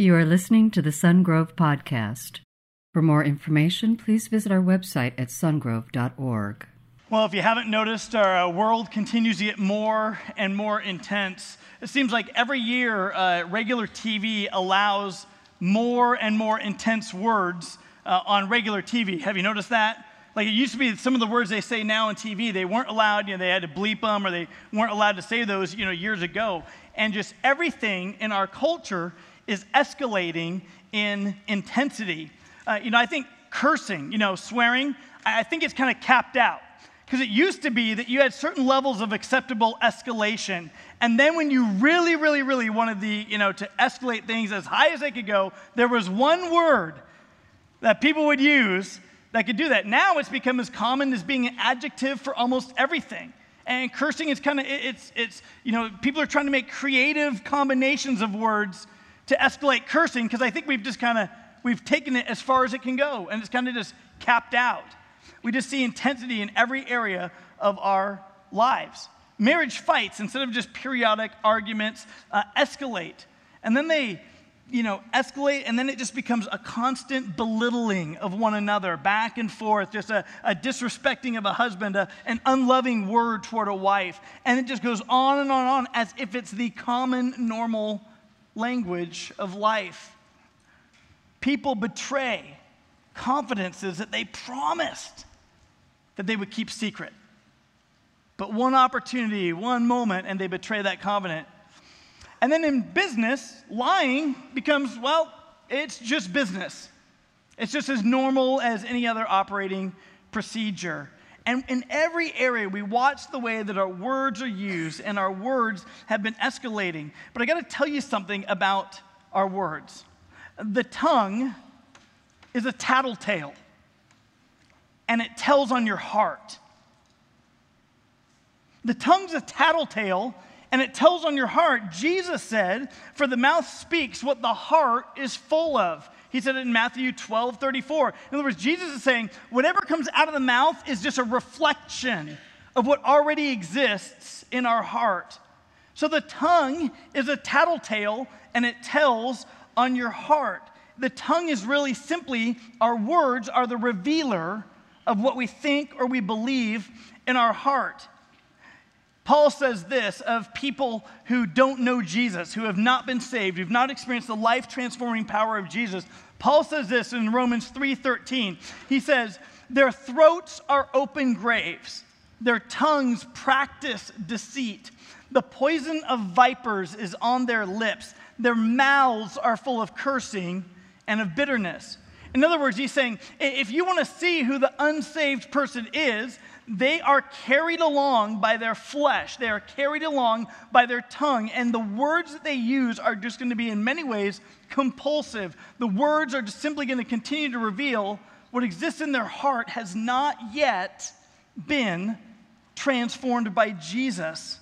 You are listening to the Sungrove Podcast. For more information, please visit our website at sungrove.org. Well, if you haven't noticed, our uh, world continues to get more and more intense. It seems like every year, uh, regular TV allows more and more intense words uh, on regular TV. Have you noticed that? Like it used to be some of the words they say now on TV, they weren't allowed, you know, they had to bleep them or they weren't allowed to say those, you know, years ago. And just everything in our culture is escalating in intensity. Uh, you know, I think cursing, you know, swearing, I think it's kind of capped out. Because it used to be that you had certain levels of acceptable escalation. And then when you really, really, really wanted the, you know, to escalate things as high as they could go, there was one word that people would use that could do that. Now it's become as common as being an adjective for almost everything. And cursing is kind of, it's, it's, you know, people are trying to make creative combinations of words to escalate cursing because I think we've just kind of, we've taken it as far as it can go and it's kind of just capped out. We just see intensity in every area of our lives. Marriage fights, instead of just periodic arguments, uh, escalate. And then they, you know, escalate, and then it just becomes a constant belittling of one another, back and forth, just a, a disrespecting of a husband, a, an unloving word toward a wife. And it just goes on and on and on as if it's the common, normal language of life. People betray confidences that they promised that they would keep secret. But one opportunity, one moment, and they betray that covenant. And then in business, lying becomes, well, it's just business. It's just as normal as any other operating procedure. And in every area, we watch the way that our words are used, and our words have been escalating. But I got to tell you something about our words. The tongue is a tattletale, and it tells on your heart. The tongue's a tattletale, and it tells on your heart. Jesus said, For the mouth speaks what the heart is full of. He said it in Matthew 12 34. In other words, Jesus is saying, whatever comes out of the mouth is just a reflection of what already exists in our heart. So the tongue is a tattletale, and it tells on your heart the tongue is really simply our words are the revealer of what we think or we believe in our heart. Paul says this of people who don't know Jesus, who have not been saved, who've not experienced the life transforming power of Jesus. Paul says this in Romans 3:13. He says, "Their throats are open graves. Their tongues practice deceit. The poison of vipers is on their lips. Their mouths are full of cursing and of bitterness. In other words, he's saying if you want to see who the unsaved person is, they are carried along by their flesh. They are carried along by their tongue. And the words that they use are just going to be, in many ways, compulsive. The words are just simply going to continue to reveal what exists in their heart has not yet been transformed by Jesus.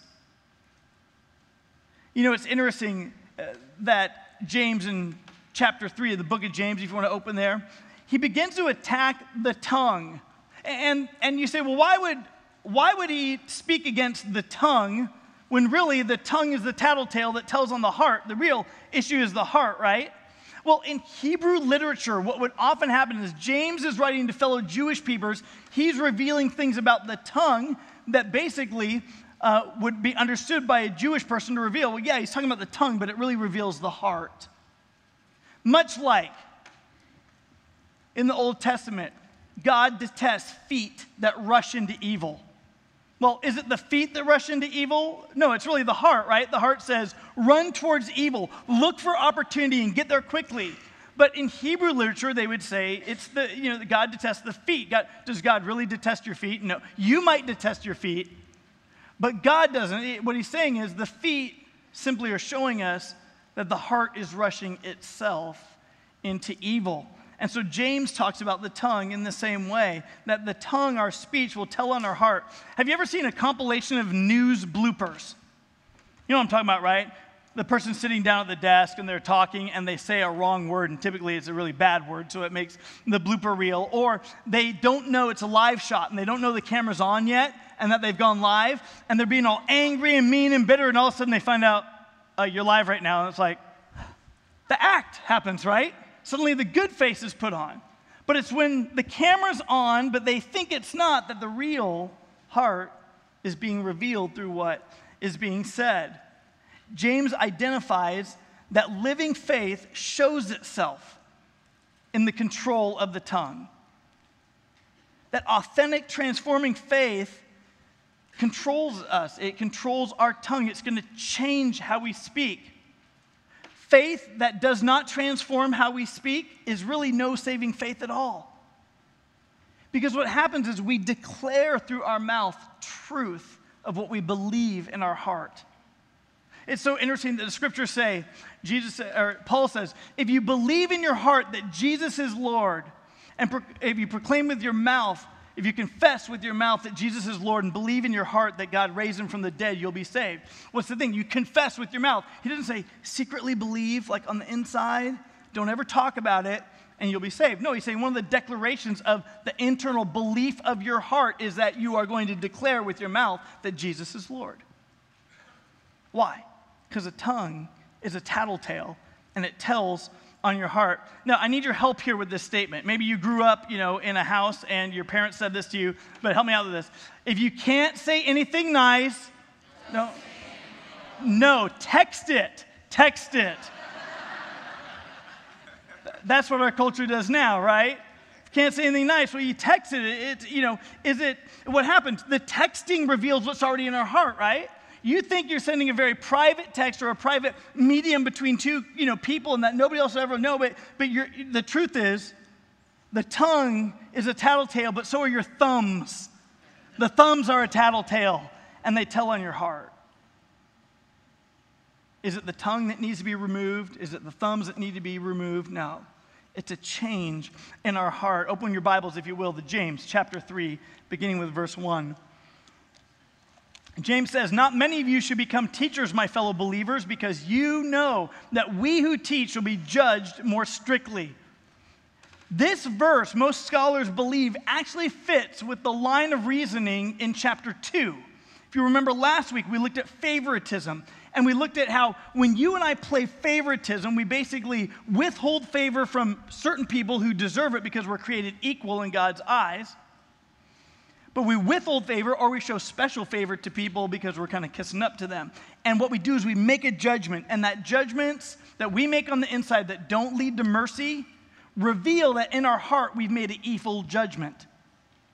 You know, it's interesting uh, that James in chapter 3 of the book of James, if you want to open there, he begins to attack the tongue. And, and you say, well, why would, why would he speak against the tongue when really the tongue is the tattletale that tells on the heart? The real issue is the heart, right? Well, in Hebrew literature, what would often happen is James is writing to fellow Jewish peoples. He's revealing things about the tongue that basically uh, would be understood by a Jewish person to reveal. Well, yeah, he's talking about the tongue, but it really reveals the heart. Much like in the Old Testament, God detests feet that rush into evil. Well, is it the feet that rush into evil? No, it's really the heart, right? The heart says, run towards evil, look for opportunity and get there quickly. But in Hebrew literature, they would say it's the, you know, God detests the feet. God, does God really detest your feet? No. You might detest your feet, but God doesn't. What he's saying is the feet simply are showing us that the heart is rushing itself into evil. And so James talks about the tongue in the same way that the tongue, our speech, will tell on our heart. Have you ever seen a compilation of news bloopers? You know what I'm talking about, right? The person sitting down at the desk and they're talking and they say a wrong word, and typically it's a really bad word, so it makes the blooper reel. Or they don't know it's a live shot and they don't know the camera's on yet and that they've gone live and they're being all angry and mean and bitter, and all of a sudden they find out, uh, you're live right now. And it's like, the act happens, right? Suddenly the good face is put on. But it's when the camera's on, but they think it's not, that the real heart is being revealed through what is being said. James identifies that living faith shows itself in the control of the tongue. That authentic, transforming faith controls us, it controls our tongue. It's going to change how we speak. Faith that does not transform how we speak is really no saving faith at all. Because what happens is we declare through our mouth truth of what we believe in our heart. It's so interesting that the scriptures say, Jesus or Paul says, if you believe in your heart that Jesus is Lord, and if you proclaim with your mouth, if you confess with your mouth that Jesus is Lord and believe in your heart that God raised him from the dead, you'll be saved. What's the thing? You confess with your mouth. He doesn't say secretly believe, like on the inside. Don't ever talk about it and you'll be saved. No, he's saying one of the declarations of the internal belief of your heart is that you are going to declare with your mouth that Jesus is Lord. Why? Because a tongue is a tattletale and it tells on your heart. Now, I need your help here with this statement. Maybe you grew up, you know, in a house and your parents said this to you, but help me out with this. If you can't say anything nice, no, no, text it. Text it. That's what our culture does now, right? Can't say anything nice. Well, you text it. It, you know, is it what happens? The texting reveals what's already in our heart, right? You think you're sending a very private text or a private medium between two, you know, people and that nobody else will ever know, but, but the truth is, the tongue is a tattletale, but so are your thumbs. The thumbs are a tattletale, and they tell on your heart. Is it the tongue that needs to be removed? Is it the thumbs that need to be removed? No. It's a change in our heart. Open your Bibles, if you will, to James chapter 3, beginning with verse 1. James says, Not many of you should become teachers, my fellow believers, because you know that we who teach will be judged more strictly. This verse, most scholars believe, actually fits with the line of reasoning in chapter 2. If you remember last week, we looked at favoritism and we looked at how when you and I play favoritism, we basically withhold favor from certain people who deserve it because we're created equal in God's eyes. But we withhold favor or we show special favor to people because we're kind of kissing up to them. And what we do is we make a judgment, and that judgments that we make on the inside that don't lead to mercy reveal that in our heart we've made an evil judgment.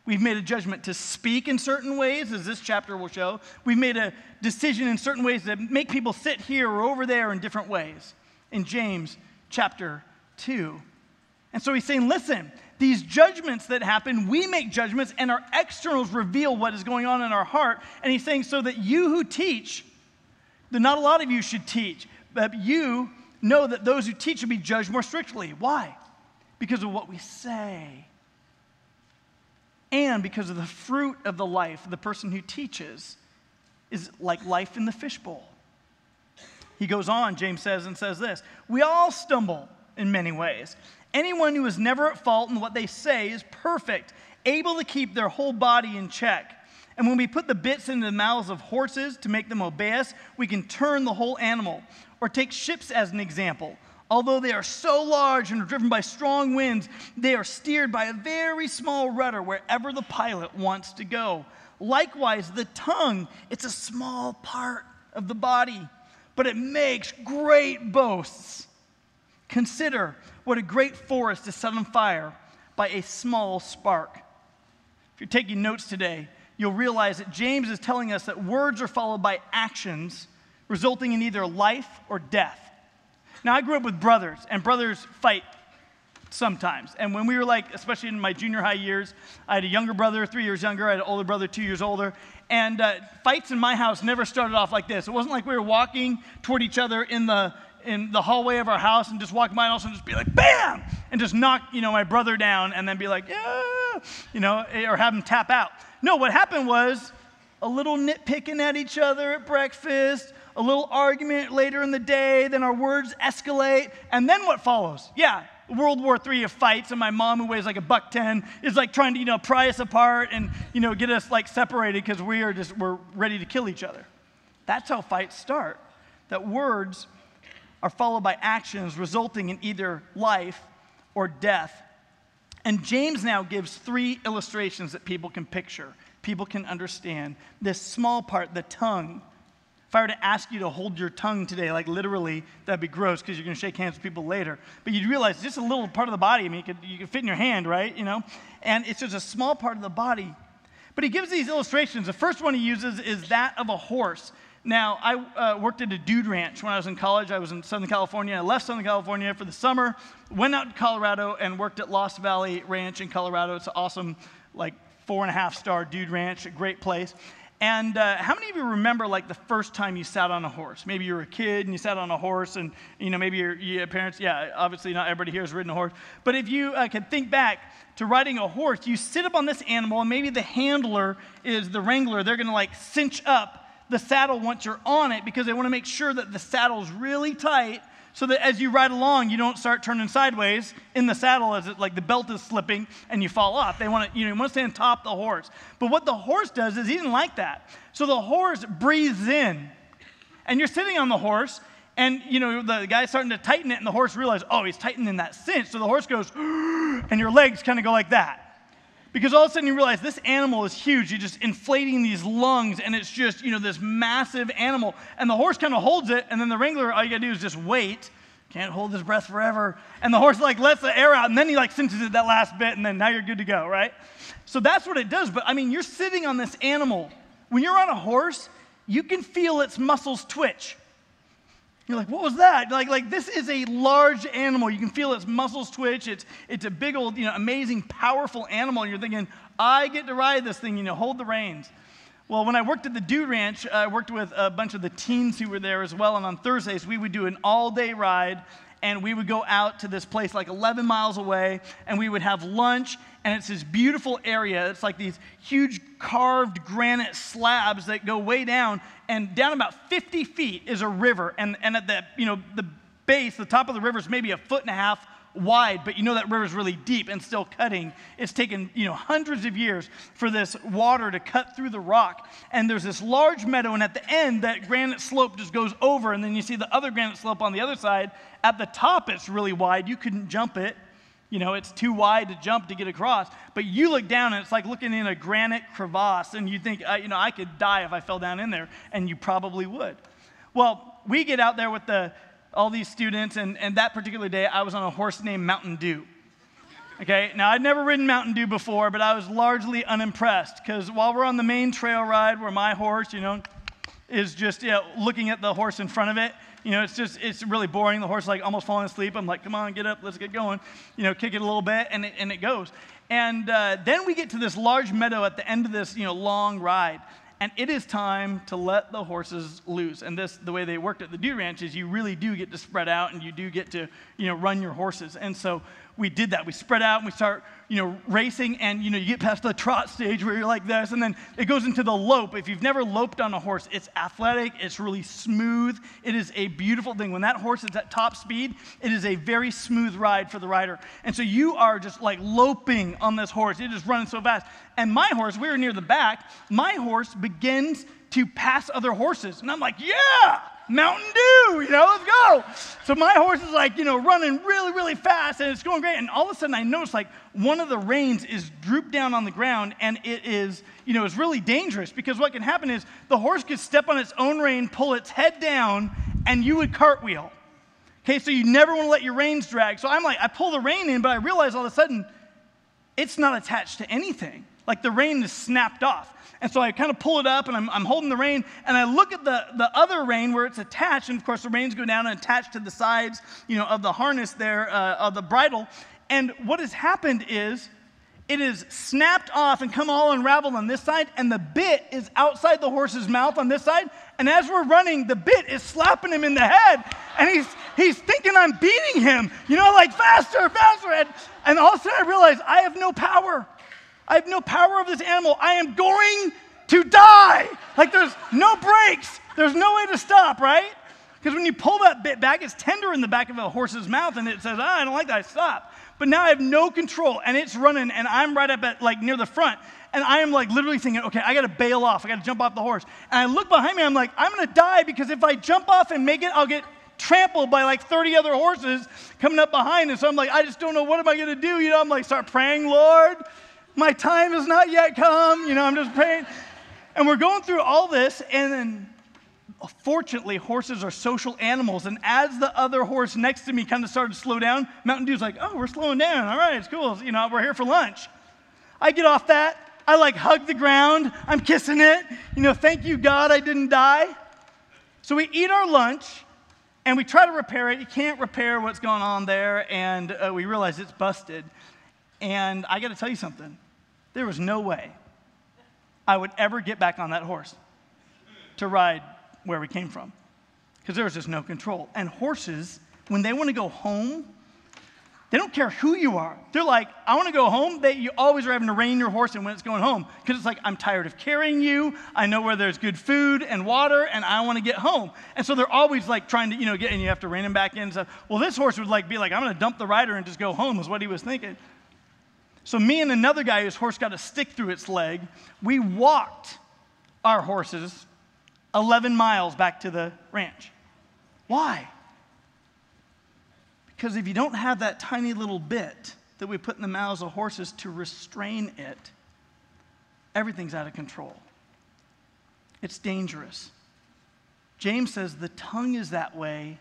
We've made a judgment to speak in certain ways, as this chapter will show. We've made a decision in certain ways that make people sit here or over there in different ways. In James chapter 2. And so he's saying, listen, these judgments that happen, we make judgments, and our externals reveal what is going on in our heart. And he's saying, so that you who teach, that not a lot of you should teach, but you know that those who teach should be judged more strictly. Why? Because of what we say and because of the fruit of the life, the person who teaches is like life in the fishbowl. He goes on, James says, and says this We all stumble in many ways. Anyone who is never at fault in what they say is perfect, able to keep their whole body in check. And when we put the bits into the mouths of horses to make them obey us, we can turn the whole animal. Or take ships as an example. Although they are so large and are driven by strong winds, they are steered by a very small rudder wherever the pilot wants to go. Likewise, the tongue, it's a small part of the body, but it makes great boasts. Consider what a great forest is set on fire by a small spark. If you're taking notes today, you'll realize that James is telling us that words are followed by actions, resulting in either life or death. Now, I grew up with brothers, and brothers fight sometimes. And when we were like, especially in my junior high years, I had a younger brother, three years younger, I had an older brother, two years older. And uh, fights in my house never started off like this. It wasn't like we were walking toward each other in the in the hallway of our house and just walk by and also just be like, bam, and just knock, you know, my brother down and then be like, yeah, you know, eh, or have him tap out. No, what happened was a little nitpicking at each other at breakfast, a little argument later in the day, then our words escalate, and then what follows? Yeah, World War III of fights, and my mom, who weighs like a buck ten, is like trying to, you know, pry us apart and, you know, get us like separated because we are just, we're ready to kill each other. That's how fights start. That words are followed by actions resulting in either life or death. And James now gives three illustrations that people can picture, people can understand. This small part, the tongue. If I were to ask you to hold your tongue today, like literally, that'd be gross because you're going to shake hands with people later. But you'd realize it's just a little part of the body. I mean, you could, you could fit in your hand, right? You know? And it's just a small part of the body. But he gives these illustrations. The first one he uses is that of a horse. Now, I uh, worked at a dude ranch when I was in college. I was in Southern California. I left Southern California for the summer, went out to Colorado, and worked at Lost Valley Ranch in Colorado. It's an awesome, like, four and a half star dude ranch, a great place. And uh, how many of you remember, like, the first time you sat on a horse? Maybe you were a kid and you sat on a horse, and, you know, maybe your, your parents, yeah, obviously not everybody here has ridden a horse. But if you uh, can think back to riding a horse, you sit up on this animal, and maybe the handler is the wrangler. They're to, like, cinch up the saddle once you're on it because they want to make sure that the saddle's really tight so that as you ride along you don't start turning sideways in the saddle as it like the belt is slipping and you fall off. They want to you know you want to stay on top of the horse. But what the horse does is he doesn't like that. So the horse breathes in and you're sitting on the horse and you know the guy's starting to tighten it and the horse realizes oh he's tightening that cinch. So the horse goes and your legs kind of go like that because all of a sudden you realize this animal is huge. You're just inflating these lungs, and it's just, you know, this massive animal. And the horse kind of holds it, and then the wrangler, all you gotta do is just wait. Can't hold his breath forever. And the horse like lets the air out, and then he like cinches it that last bit, and then now you're good to go, right? So that's what it does. But I mean, you're sitting on this animal. When you're on a horse, you can feel its muscles twitch. You're like, what was that? Like, like this is a large animal. You can feel its muscles twitch. It's, it's a big old, you know, amazing, powerful animal. And you're thinking, I get to ride this thing, you know, hold the reins. Well, when I worked at the Dude Ranch, I worked with a bunch of the teens who were there as well. And on Thursdays, we would do an all day ride and we would go out to this place like 11 miles away and we would have lunch and it's this beautiful area it's like these huge carved granite slabs that go way down and down about 50 feet is a river and, and at the you know the base the top of the river is maybe a foot and a half wide, but you know that river is really deep and still cutting. It's taken, you know, hundreds of years for this water to cut through the rock. And there's this large meadow, and at the end, that granite slope just goes over, and then you see the other granite slope on the other side. At the top, it's really wide. You couldn't jump it. You know, it's too wide to jump to get across. But you look down, and it's like looking in a granite crevasse, and you think, uh, you know, I could die if I fell down in there, and you probably would. Well, we get out there with the all these students, and, and that particular day, I was on a horse named Mountain Dew. Okay, now I'd never ridden Mountain Dew before, but I was largely unimpressed because while we're on the main trail ride where my horse, you know, is just you know, looking at the horse in front of it, you know, it's just, it's really boring. The horse like almost falling asleep. I'm like, come on, get up, let's get going. You know, kick it a little bit, and it, and it goes. And uh, then we get to this large meadow at the end of this, you know, long ride and it is time to let the horses loose. And this, the way they worked at the Dude Ranch is you really do get to spread out and you do get to, you know, run your horses. And so we did that. We spread out and we start, you know, racing, and you know, you get past the trot stage where you're like this, and then it goes into the lope. If you've never loped on a horse, it's athletic, it's really smooth. It is a beautiful thing. When that horse is at top speed, it is a very smooth ride for the rider. And so you are just like loping on this horse. It is running so fast. And my horse, we were near the back, my horse begins to pass other horses. And I'm like, yeah! Mountain Dew, you know, let's go. So my horse is like, you know, running really, really fast and it's going great. And all of a sudden I notice like one of the reins is drooped down on the ground and it is, you know, it's really dangerous because what can happen is the horse could step on its own rein, pull its head down, and you would cartwheel. Okay, so you never want to let your reins drag. So I'm like, I pull the rein in, but I realize all of a sudden it's not attached to anything. Like the rein is snapped off. And so I kind of pull it up and I'm, I'm, holding the rein and I look at the, the other rein where it's attached. And of course, the reins go down and attach to the sides, you know, of the harness there, uh, of the bridle. And what has happened is it is snapped off and come all unraveled on this side, and the bit is outside the horse's mouth on this side. And as we're running, the bit is slapping him in the head, and he's, he's thinking I'm beating him, you know, like faster, faster. And, and all of a sudden I realize I have no power. I have no power of this animal. I am going to die. Like there's no brakes, there's no way to stop, right? Because when you pull that bit back, it's tender in the back of a horse's mouth and it says, ah, I don't like that, I stop. But now I have no control and it's running and I'm right up at like near the front. And I am like literally thinking, okay, I gotta bail off. I gotta jump off the horse. And I look behind me, I'm like, I'm gonna die because if I jump off and make it, I'll get trampled by like 30 other horses coming up behind. And so I'm like, I just don't know what am I to do. You know, I'm like, start praying, Lord, my time has not yet come. You know, I'm just praying. And we're going through all this, and then fortunately, horses are social animals. And as the other horse next to me kind of started to slow down, Mountain Dew's like, oh, we're slowing down. All right, it's cool. You know, we're here for lunch. I get off that. I like hug the ground. I'm kissing it. You know, thank you, God, I didn't die. So we eat our lunch and we try to repair it. You can't repair what's going on there. And uh, we realize it's busted. And I got to tell you something there was no way I would ever get back on that horse to ride where we came from because there was just no control. And horses, when they want to go home, they don't care who you are. They're like, I want to go home. They, you always are having to rein your horse in when it's going home because it's like, I'm tired of carrying you. I know where there's good food and water, and I want to get home. And so they're always like trying to, you know, get, and you have to rein him back in and stuff. Well, this horse would like be like, I'm going to dump the rider and just go home, is what he was thinking. So me and another guy whose horse got a stick through its leg, we walked our horses 11 miles back to the ranch. Why? Because if you don't have that tiny little bit that we put in the mouths of horses to restrain it, everything's out of control. It's dangerous. James says the tongue is that way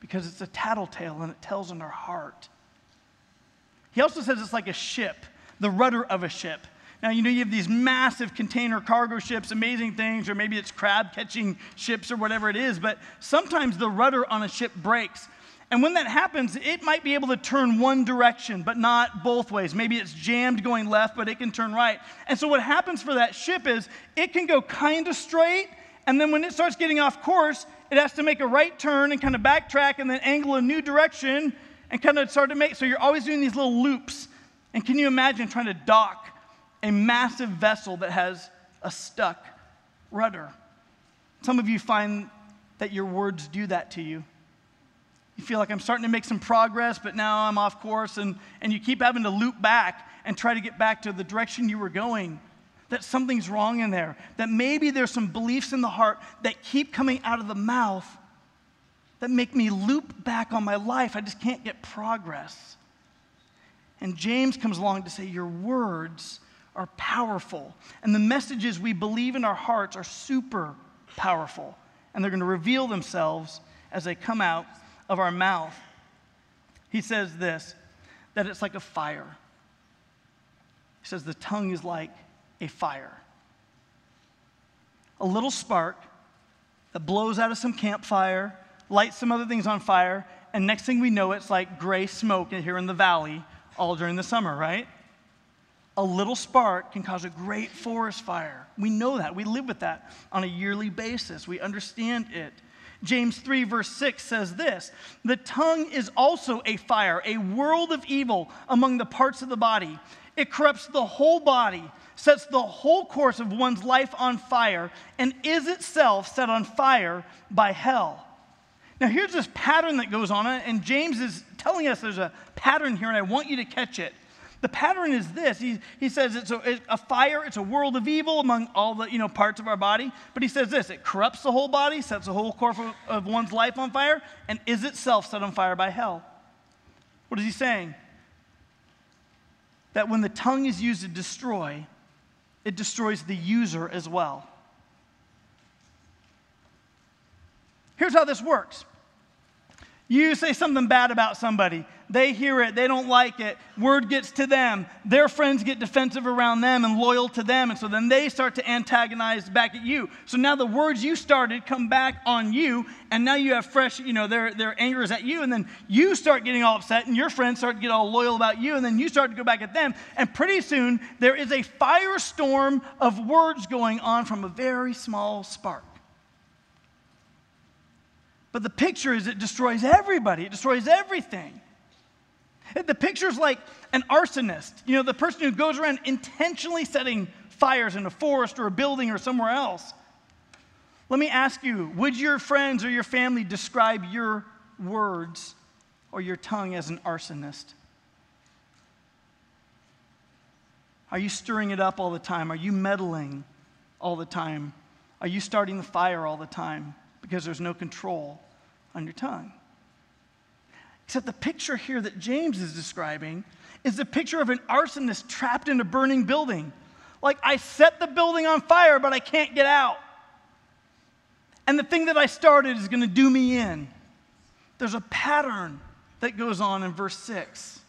because it's a tattletale and it tells in our heart. He also says it's like a ship, the rudder of a ship. Now, you know, you have these massive container cargo ships, amazing things, or maybe it's crab catching ships or whatever it is, but sometimes the rudder on a ship breaks. And when that happens, it might be able to turn one direction, but not both ways. Maybe it's jammed going left, but it can turn right. And so, what happens for that ship is it can go kind of straight, and then when it starts getting off course, it has to make a right turn and kind of backtrack and then angle a new direction and kind of start to make. So, you're always doing these little loops. And can you imagine trying to dock a massive vessel that has a stuck rudder. Some of you find that your words do that to you. You feel like I'm starting to make some progress, but now I'm off course, and, and you keep having to loop back and try to get back to the direction you were going. That something's wrong in there. That maybe there's some beliefs in the heart that keep coming out of the mouth that make me loop back on my life. I just can't get progress. And James comes along to say, Your words are powerful. And the messages we believe in our hearts are super powerful. And they're going to reveal themselves as they come out of our mouth. He says this that it's like a fire. He says the tongue is like a fire. A little spark that blows out of some campfire, lights some other things on fire, and next thing we know, it's like gray smoke here in the valley all during the summer, right? a little spark can cause a great forest fire. We know that. We live with that on a yearly basis. We understand it. James 3, verse 6 says this The tongue is also a fire, a world of evil among the parts of the body. It corrupts the whole body, sets the whole course of one's life on fire, and is itself set on fire by hell. Now, here's this pattern that goes on, and James is telling us there's a pattern here, and I want you to catch it. The pattern is this. He, he says it's a, a fire, it's a world of evil among all the you know, parts of our body. But he says this it corrupts the whole body, sets the whole course of, of one's life on fire, and is itself set on fire by hell. What is he saying? That when the tongue is used to destroy, it destroys the user as well. Here's how this works you say something bad about somebody, they hear it, they don't like it, word gets to them, their friends get defensive around them and loyal to them, and so then they start to antagonize back at you. So now the words you started come back on you, and now you have fresh, you know, their, their anger is at you, and then you start getting all upset, and your friends start to get all loyal about you, and then you start to go back at them, and pretty soon there is a firestorm of words going on from a very small spark. But the picture is it destroys everybody, it destroys everything. The picture is like an arsonist, you know, the person who goes around intentionally setting fires in a forest or a building or somewhere else. Let me ask you would your friends or your family describe your words or your tongue as an arsonist? Are you stirring it up all the time? Are you meddling all the time? Are you starting the fire all the time? Because there's no control on your tongue. Except the picture here that James is describing is the picture of an arsonist trapped in a burning building. Like, I set the building on fire, but I can't get out. And the thing that I started is going to do me in. There's a pattern that goes on in verse 6.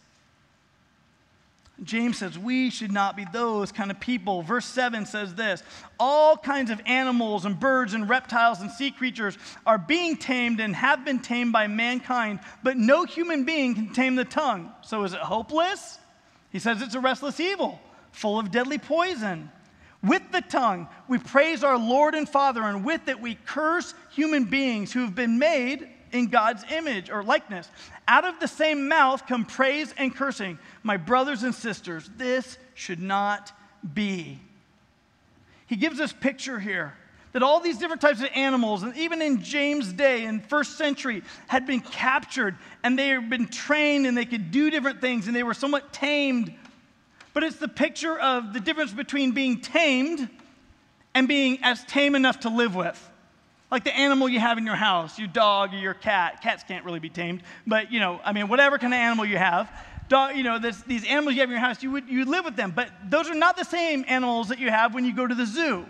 James says we should not be those kind of people. Verse 7 says this All kinds of animals and birds and reptiles and sea creatures are being tamed and have been tamed by mankind, but no human being can tame the tongue. So is it hopeless? He says it's a restless evil, full of deadly poison. With the tongue, we praise our Lord and Father, and with it, we curse human beings who have been made in God's image or likeness. Out of the same mouth come praise and cursing. My brothers and sisters, this should not be. He gives us picture here that all these different types of animals, and even in James' day, in first century, had been captured and they had been trained and they could do different things and they were somewhat tamed. But it's the picture of the difference between being tamed and being as tame enough to live with like the animal you have in your house, your dog or your cat. Cats can't really be tamed, but you know, I mean, whatever kind of animal you have, dog, you know, this, these animals you have in your house, you would you live with them. But those are not the same animals that you have when you go to the zoo.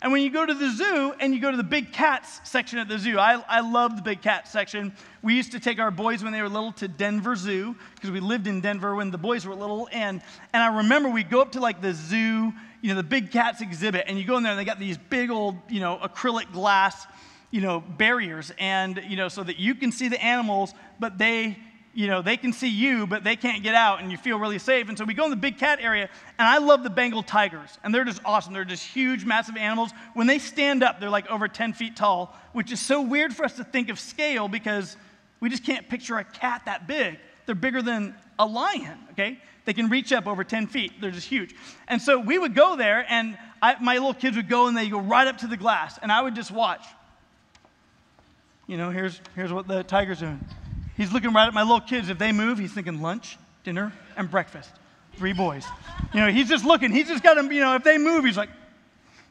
And when you go to the zoo and you go to the big cats section at the zoo, I, I love the big cat section. We used to take our boys when they were little to Denver Zoo because we lived in Denver when the boys were little. And, and I remember we'd go up to like the zoo, you know, the big cats exhibit, and you go in there and they got these big old, you know, acrylic glass you know, barriers and, you know, so that you can see the animals, but they, you know, they can see you, but they can't get out and you feel really safe. And so we go in the big cat area, and I love the Bengal tigers. And they're just awesome. They're just huge, massive animals. When they stand up, they're like over 10 feet tall, which is so weird for us to think of scale because we just can't picture a cat that big. They're bigger than a lion, okay? They can reach up over 10 feet. They're just huge. And so we would go there, and I, my little kids would go and they go right up to the glass, and I would just watch. You know, here's, here's what the tiger's doing. He's looking right at my little kids. If they move, he's thinking lunch, dinner, and breakfast. Three boys. You know, he's just looking. He's just got them, you know, if they move, he's like,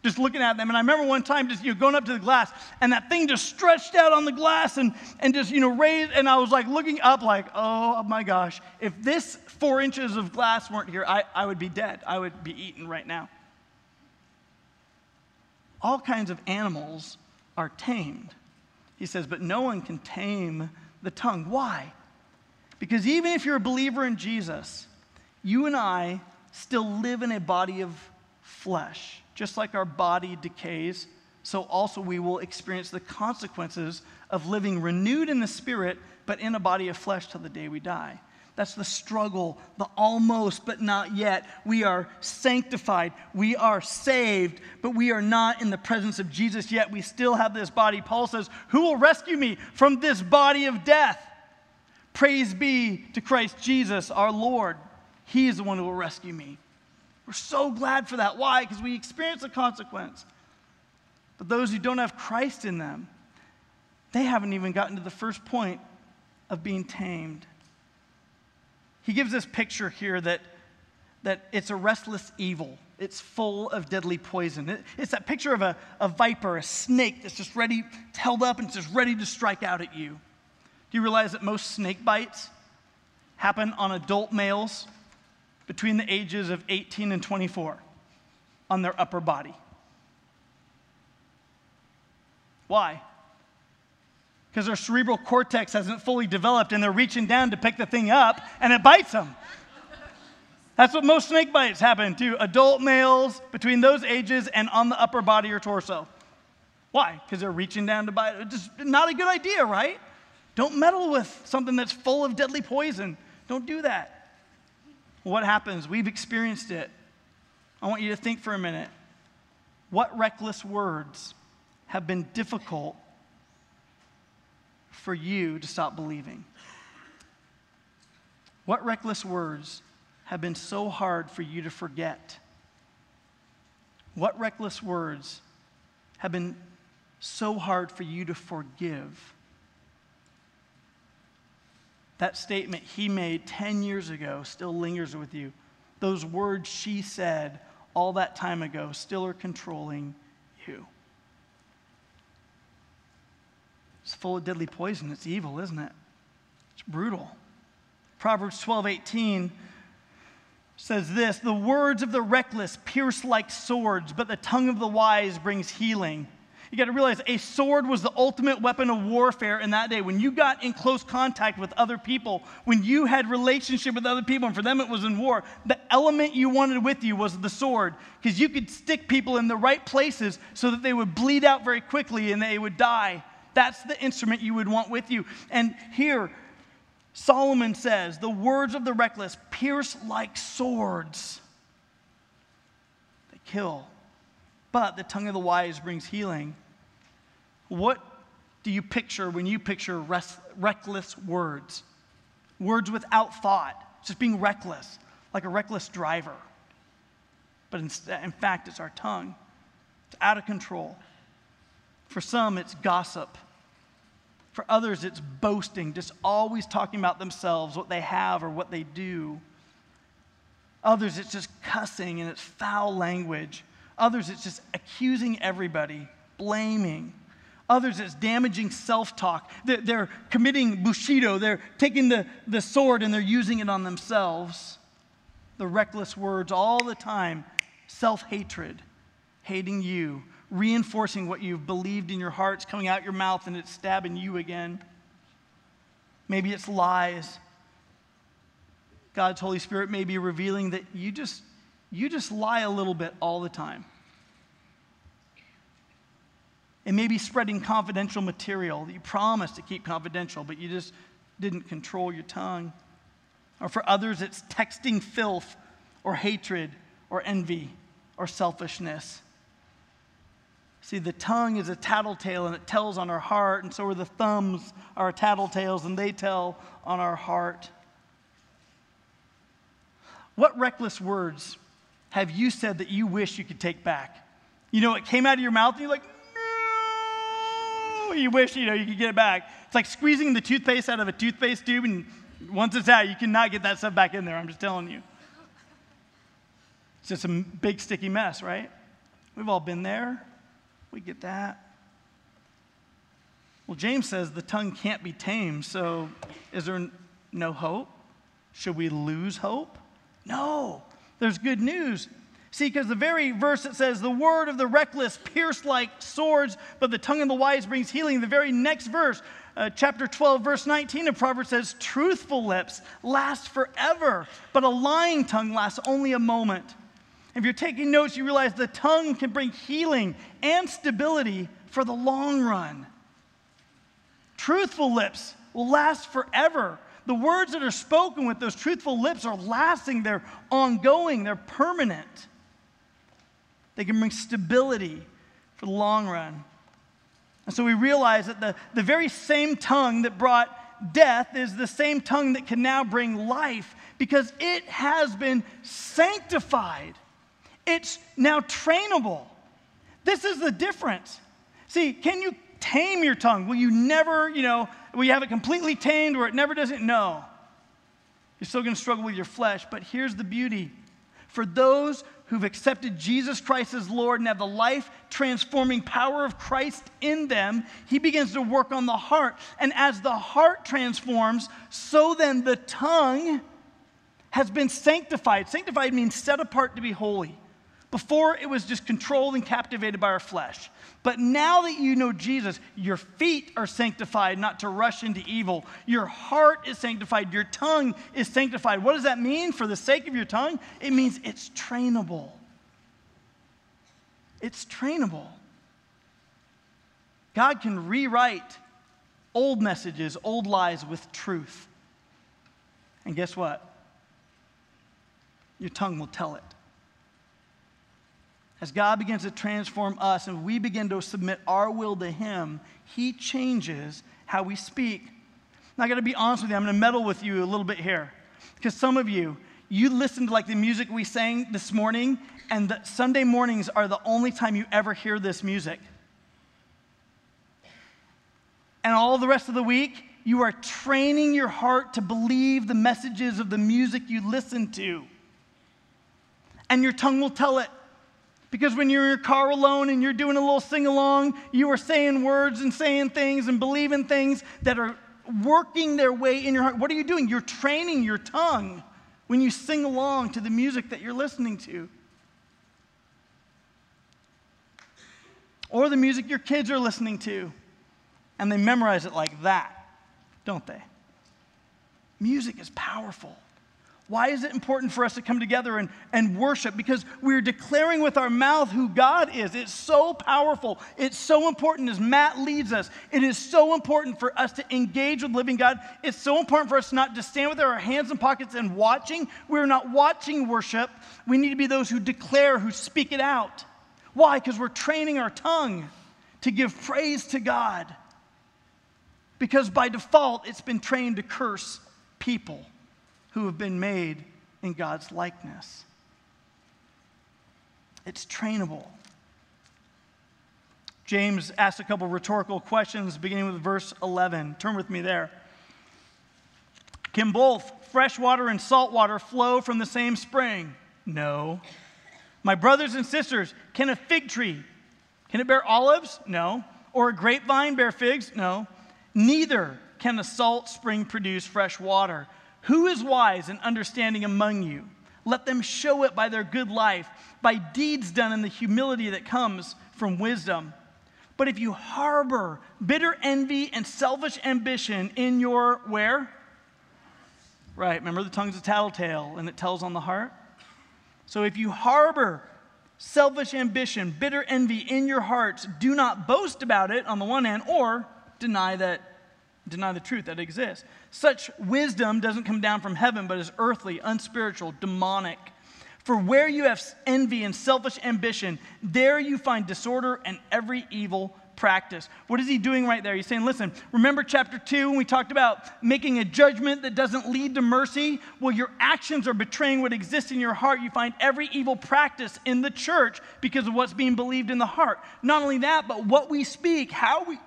just looking at them. And I remember one time just, you know, going up to the glass, and that thing just stretched out on the glass and, and just, you know, raised. And I was like looking up, like, oh my gosh, if this four inches of glass weren't here, I, I would be dead. I would be eaten right now. All kinds of animals are tamed. He says, but no one can tame the tongue. Why? Because even if you're a believer in Jesus, you and I still live in a body of flesh. Just like our body decays, so also we will experience the consequences of living renewed in the spirit, but in a body of flesh till the day we die. That's the struggle, the almost but not yet. We are sanctified, we are saved, but we are not in the presence of Jesus yet. We still have this body. Paul says, Who will rescue me from this body of death? Praise be to Christ Jesus, our Lord. He is the one who will rescue me. We're so glad for that. Why? Because we experience the consequence. But those who don't have Christ in them, they haven't even gotten to the first point of being tamed. He gives this picture here that, that it's a restless evil. It's full of deadly poison. It, it's that picture of a, a viper, a snake that's just ready, held up and it's just ready to strike out at you. Do you realize that most snake bites happen on adult males between the ages of 18 and 24 on their upper body? Why? because their cerebral cortex hasn't fully developed and they're reaching down to pick the thing up and it bites them. That's what most snake bites happen to adult males between those ages and on the upper body or torso. Why? Because they're reaching down to bite. It's just not a good idea, right? Don't meddle with something that's full of deadly poison. Don't do that. What happens? We've experienced it. I want you to think for a minute. What reckless words have been difficult for you to stop believing? What reckless words have been so hard for you to forget? What reckless words have been so hard for you to forgive? That statement he made 10 years ago still lingers with you. Those words she said all that time ago still are controlling you. It's full of deadly poison. It's evil, isn't it? It's brutal. Proverbs 12 18 says this The words of the reckless pierce like swords, but the tongue of the wise brings healing. You got to realize a sword was the ultimate weapon of warfare in that day. When you got in close contact with other people, when you had relationship with other people, and for them it was in war, the element you wanted with you was the sword because you could stick people in the right places so that they would bleed out very quickly and they would die. That's the instrument you would want with you. And here, Solomon says, The words of the reckless pierce like swords, they kill. But the tongue of the wise brings healing. What do you picture when you picture reckless words? Words without thought, just being reckless, like a reckless driver. But in, in fact, it's our tongue. It's out of control. For some, it's gossip. For others, it's boasting, just always talking about themselves, what they have or what they do. Others, it's just cussing and it's foul language. Others, it's just accusing everybody, blaming. Others, it's damaging self talk. They're, committing bushido. They're taking the, the sword and they're using it on themselves. The reckless words all the time self hatred, hating you, reinforcing what you've believed in your hearts coming out your mouth and it's stabbing you again. Maybe it's lies. God's Holy Spirit may be revealing that you just you just lie a little bit all the time. It may be spreading confidential material that you promised to keep confidential, but you just didn't control your tongue. Or for others, it's texting filth or hatred or envy or selfishness. See, the tongue is a tattletale and it tells on our heart, and so are the thumbs are tattletales and they tell on our heart. What reckless words have you said that you wish you could take back? You know, it came out of your mouth and you're like, no, you wish, you know, you could get it back. It's like squeezing the toothpaste out of a toothpaste tube, and once it's out, you cannot get that stuff back in there. I'm just telling you. It's just a big sticky mess, right? We've all been there. We get that. Well, James says the tongue can't be tamed, so is there no hope? Should we lose hope? No, there's good news. See, because the very verse that says, the word of the reckless pierced like swords, but the tongue of the wise brings healing, the very next verse, uh, chapter 12, verse 19 of Proverbs says, truthful lips last forever, but a lying tongue lasts only a moment. If you're taking notes, you realize the tongue can bring healing and stability for the long run. Truthful lips will last forever. The words that are spoken with those truthful lips are lasting, they're ongoing, they're permanent. They can bring stability for the long run. And so we realize that the, the very same tongue that brought death is the same tongue that can now bring life because it has been sanctified. It's now trainable. This is the difference. See, can you tame your tongue? Will you never, you know, will you have it completely tamed where it never doesn't? No. You're still going to struggle with your flesh, but here's the beauty. For those who've accepted Jesus Christ as Lord and have the life transforming power of Christ in them, He begins to work on the heart. And as the heart transforms, so then the tongue has been sanctified. Sanctified means set apart to be holy. Before, it was just controlled and captivated by our flesh. But now that you know Jesus, your feet are sanctified not to rush into evil. Your heart is sanctified. Your tongue is sanctified. What does that mean for the sake of your tongue? It means it's trainable. It's trainable. God can rewrite old messages, old lies with truth. And guess what? Your tongue will tell it as God begins to transform us and we begin to submit our will to Him, He changes how we speak. Now, I got to be honest with you, I'm to meddle with you a little bit here. Because some of you, you listened to like the music we sang this morning, and the Sunday mornings are the only time you ever hear this music. And all the rest of the week, you are training your heart to believe the messages of the music you listen to. And your tongue will tell it. Because when you're in your car alone and you're doing a little sing along, you are saying words and saying things and believing things that are working their way in your heart. What are you doing? You're training your tongue when you sing along to the music that you're listening to. Or the music your kids are listening to, and they memorize it like that, don't they? Music is powerful. Why is it important for us to come together and, and worship? Because we're declaring with our mouth who God is. It's so powerful. It's so important as Matt leads us. It is so important for us to engage with living God. It's so important for us not to stand with our hands in pockets and watching. We're not watching worship. We need to be those who declare, who speak it out. Why? Because we're training our tongue to give praise to God. Because by default, it's been trained to curse people who have been made in God's likeness. It's trainable. James asks a couple rhetorical questions beginning with verse 11. Turn with me there. Can both fresh water and salt water flow from the same spring? No. My brothers and sisters, can a fig tree can it bear olives? No. Or a grapevine bear figs? No. Neither can a salt spring produce fresh water. Who is wise and understanding among you? Let them show it by their good life, by deeds done in the humility that comes from wisdom. But if you harbor bitter envy and selfish ambition in your where? Right, remember the tongue's a tattletale and it tells on the heart? So if you harbor selfish ambition, bitter envy in your hearts, do not boast about it on the one hand, or deny that deny the truth that exists. Such wisdom doesn't come down from heaven, but is earthly, unspiritual, demonic. For where you have envy and selfish ambition, there you find disorder and every evil practice. What is he doing right there? He's saying, listen, remember chapter 2 when we talked about making a judgment that doesn't lead to mercy? Well, your actions are betraying what exists in your heart. You find every evil practice in the church because of what's being believed in the heart. Not only that, but what we speak, how we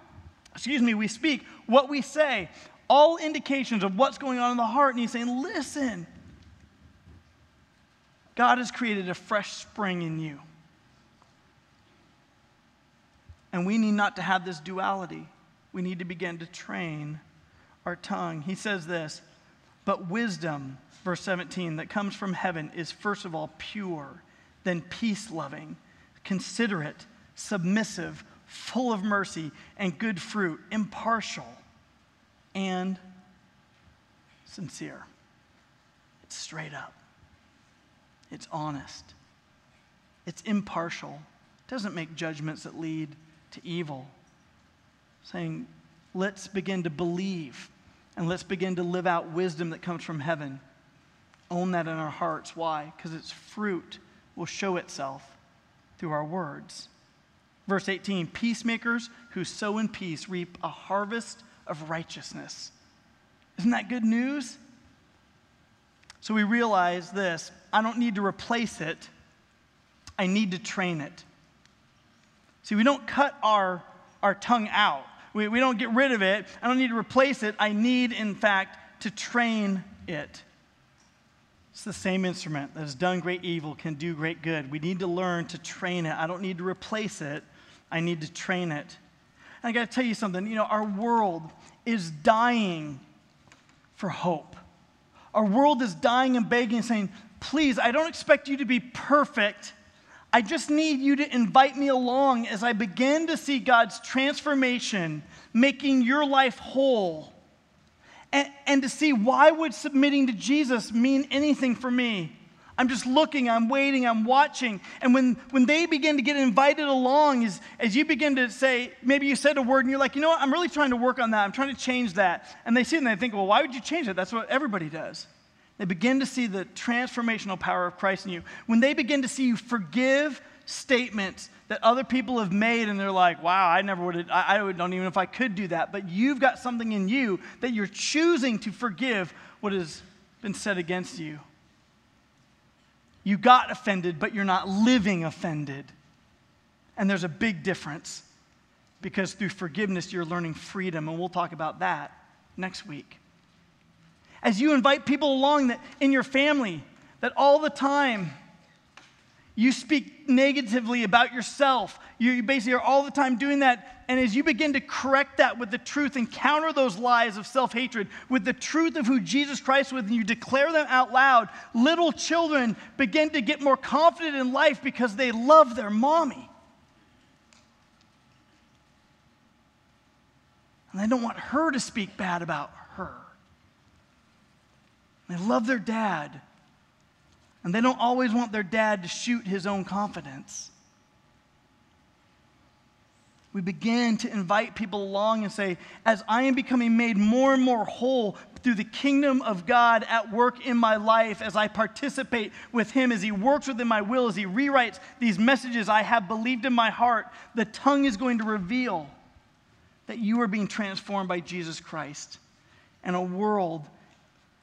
excuse me, we speak, what we say, all indications of what's going on in the heart. And he's saying, listen, God has created a fresh spring in you. And we need not to have this duality. We need to begin to train our tongue. He says this, but wisdom, verse 17, that comes from heaven is first of all pure, then peace loving, considerate, submissive full of mercy and good fruit, impartial and sincere. It's straight up, it's honest, it's impartial. It doesn't make judgments that lead to evil. Saying, let's begin to believe and let's begin to live out wisdom that comes from heaven. Own that in our hearts. Why? Because its fruit will show itself through our words. Verse 18 Peacemakers who sow in peace reap a harvest of righteousness. Isn't that good news? So we realize this I don't need to replace it, I need to train it. See, we don't cut our, our tongue out, we, we don't get rid of it. I don't need to replace it. I need, in fact, to train it. It's the same instrument that has done great evil, can do great good. We need to learn to train it. I don't need to replace it. I need to train it. And I got to tell you something. You know, our world is dying for hope. Our world is dying and begging, and saying, Please, I don't expect you to be perfect. I just need you to invite me along as I begin to see God's transformation, making your life whole. And, and to see why would submitting to Jesus mean anything for me? I'm just looking, I'm waiting, I'm watching. And when, when they begin to get invited along, as, as you begin to say, maybe you said a word and you're like, you know what, I'm really trying to work on that, I'm trying to change that. And they see it and they think, well, why would you change it? That's what everybody does. They begin to see the transformational power of Christ in you. When they begin to see you forgive statements that other people have made and they're like, wow, I never would have, I, I don't even know if I could do that. But you've got something in you that you're choosing to forgive what has been said against you. You got offended, but you're not living offended. And there's a big difference because through forgiveness, you're learning freedom. And we'll talk about that next week. As you invite people along that in your family that all the time You speak negatively about yourself. You basically are all the time doing that. And as you begin to correct that with the truth and counter those lies of self hatred with the truth of who Jesus Christ was, and you declare them out loud, little children begin to get more confident in life because they love their mommy. And they don't want her to speak bad about her. They love their dad and they don't always want their dad to shoot his own confidence. We begin to invite people along and say, as I am becoming made more and more whole through the kingdom of God at work in my life, as I participate with Him, as He works within my will, as He rewrites these messages I have believed in my heart, the tongue is going to reveal that you are being transformed by Jesus Christ. And a world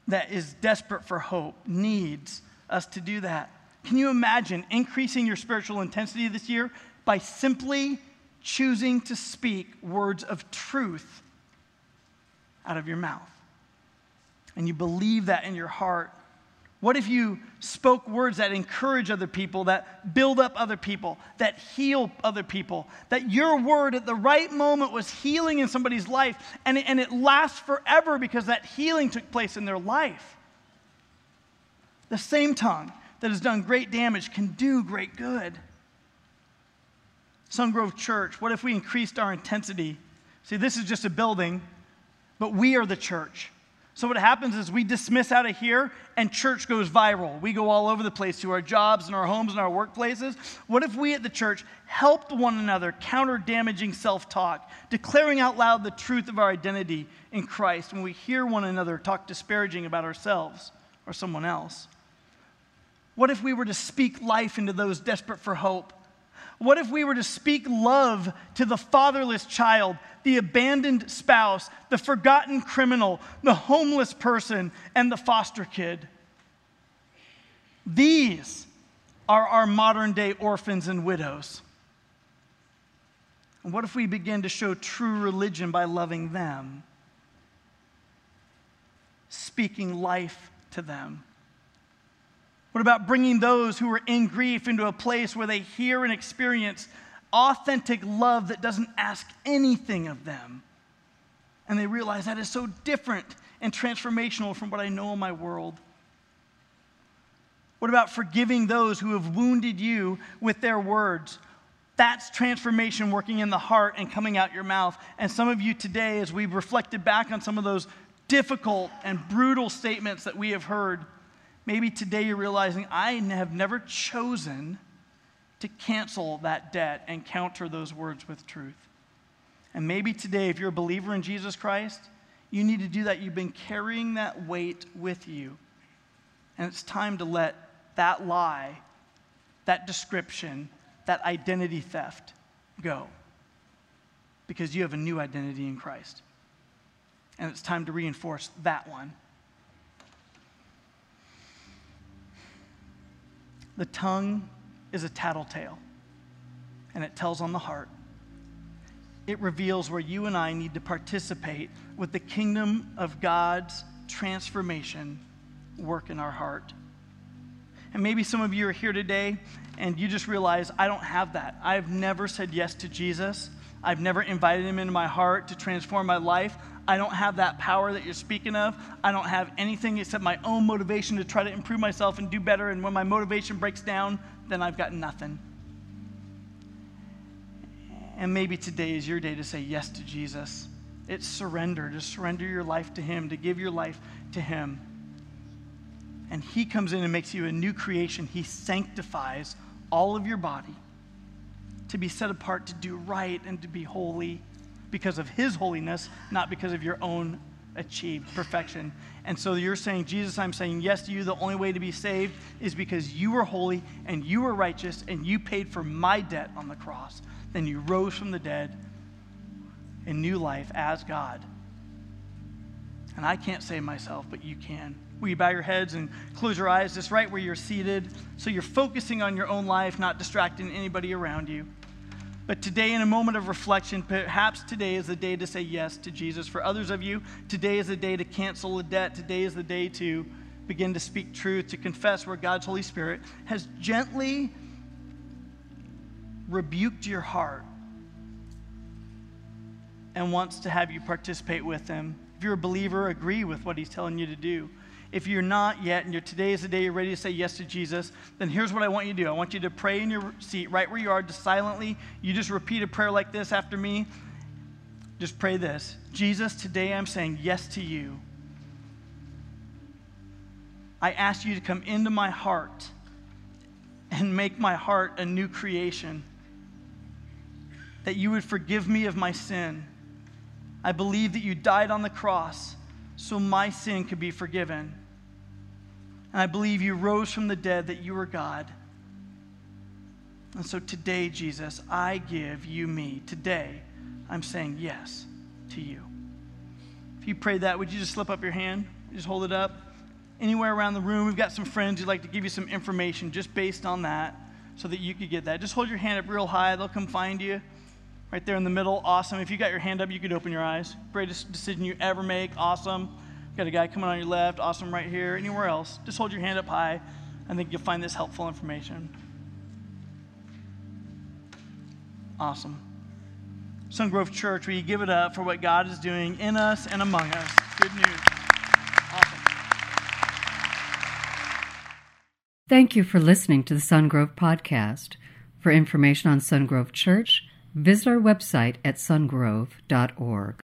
that is desperate for hope needs us to do that. Can you imagine increasing your spiritual intensity this year by simply choosing to speak words of truth out of your mouth? And you believe that in your heart. What if you spoke words that encourage other people, that build up other people, that heal other people? That your word at the right moment was healing in somebody's life and it, and it lasts forever because that healing took place in their life. The same tongue that has done great damage can do great good. Sungrove Church, what if we increased our intensity? See, this is just a building, but we are the church. So, what happens is we dismiss out of here and church goes viral. We go all over the place to our jobs and our homes and our workplaces. What if we at the church helped one another counter damaging self talk, declaring out loud the truth of our identity in Christ when we hear one another talk disparaging about ourselves or someone else? What if we were to speak life into those desperate for hope? What if we were to speak love to the fatherless child, the abandoned spouse, the forgotten criminal, the homeless person, and the foster kid? These are our modern day orphans and widows. And what if we begin to show true religion by loving them, speaking life to them? What about bringing those who are in grief into a place where they hear and experience authentic love that doesn't ask anything of them? And they realize that is so different and transformational from what I know in my world. What about forgiving those who have wounded you with their words? That's transformation working in the heart and coming out your mouth. And some of you today, as we've reflected back on some of those difficult and brutal statements that we have heard, Maybe today you're realizing I have never chosen to cancel that debt and counter those words with truth. And maybe today, if you're a believer in Jesus Christ, you need to do that. You've been carrying that weight with you. And it's time to let that lie, that description, that identity theft go. Because you have a new identity in Christ. And it's time to reinforce that one. The tongue is a tattletale, and it tells on the heart. It reveals where you and I need to participate with the kingdom of God's transformation work in our heart. And maybe some of you are here today and you just realize, I don't have that. I've never said yes to Jesus. I've never invited him into my heart to transform my life. I don't have that power that you're speaking of. I don't have anything except my own motivation to try to improve myself and do better. And when my motivation breaks down, then I've got nothing. And maybe today is your day to say yes to Jesus. It's surrender, to surrender your life to Him, to give your life to Him. And He comes in and makes you a new creation. He sanctifies all of your body to be set apart to do right and to be holy because of His holiness, not because of your own achieved perfection. And so you're saying, Jesus, I'm saying yes to you. The only way to be saved is because you were holy and you were righteous and you paid for my debt on the cross. Then you rose from the dead in new life as God. And I can't save myself, but you can. Will you bow your heads and close your eyes just right where you're seated so you're focusing on your own life, not distracting anybody around you? But today, in a moment of reflection, perhaps today is the day to say yes to Jesus. For others of you, today is the day to cancel a debt. Today is the day to begin to speak truth, to confess where God's Holy Spirit has gently rebuked your heart and wants to have you participate with him. If you're a believer, agree with what he's telling you to do. If you're not yet, and today is the day you're ready to say yes to Jesus, then here's what I want you to do. I want you to pray in your seat, right where you are, just silently. You just repeat a prayer like this after me. Just pray this Jesus, today I'm saying yes to you. I ask you to come into my heart and make my heart a new creation. That you would forgive me of my sin. I believe that you died on the cross so my sin could be forgiven. And I believe you rose from the dead, that you are God. And so today, Jesus, I give you me. Today, I'm saying yes to you. If you prayed that, would you just slip up your hand? Just hold it up. Anywhere around the room, we've got some friends who'd like to give you some information just based on that so that you could get that. Just hold your hand up real high. They'll come find you right there in the middle. Awesome. If you got your hand up, you could open your eyes. Greatest decision you ever make. Awesome. Got a guy coming on your left. Awesome right here. Anywhere else, just hold your hand up high. I think you'll find this helpful information. Awesome. Sungrove Church, you give it up for what God is doing in us and among us? Good news. Awesome. Thank you for listening to the Sungrove Podcast. For information on Sungrove Church, visit our website at sungrove.org.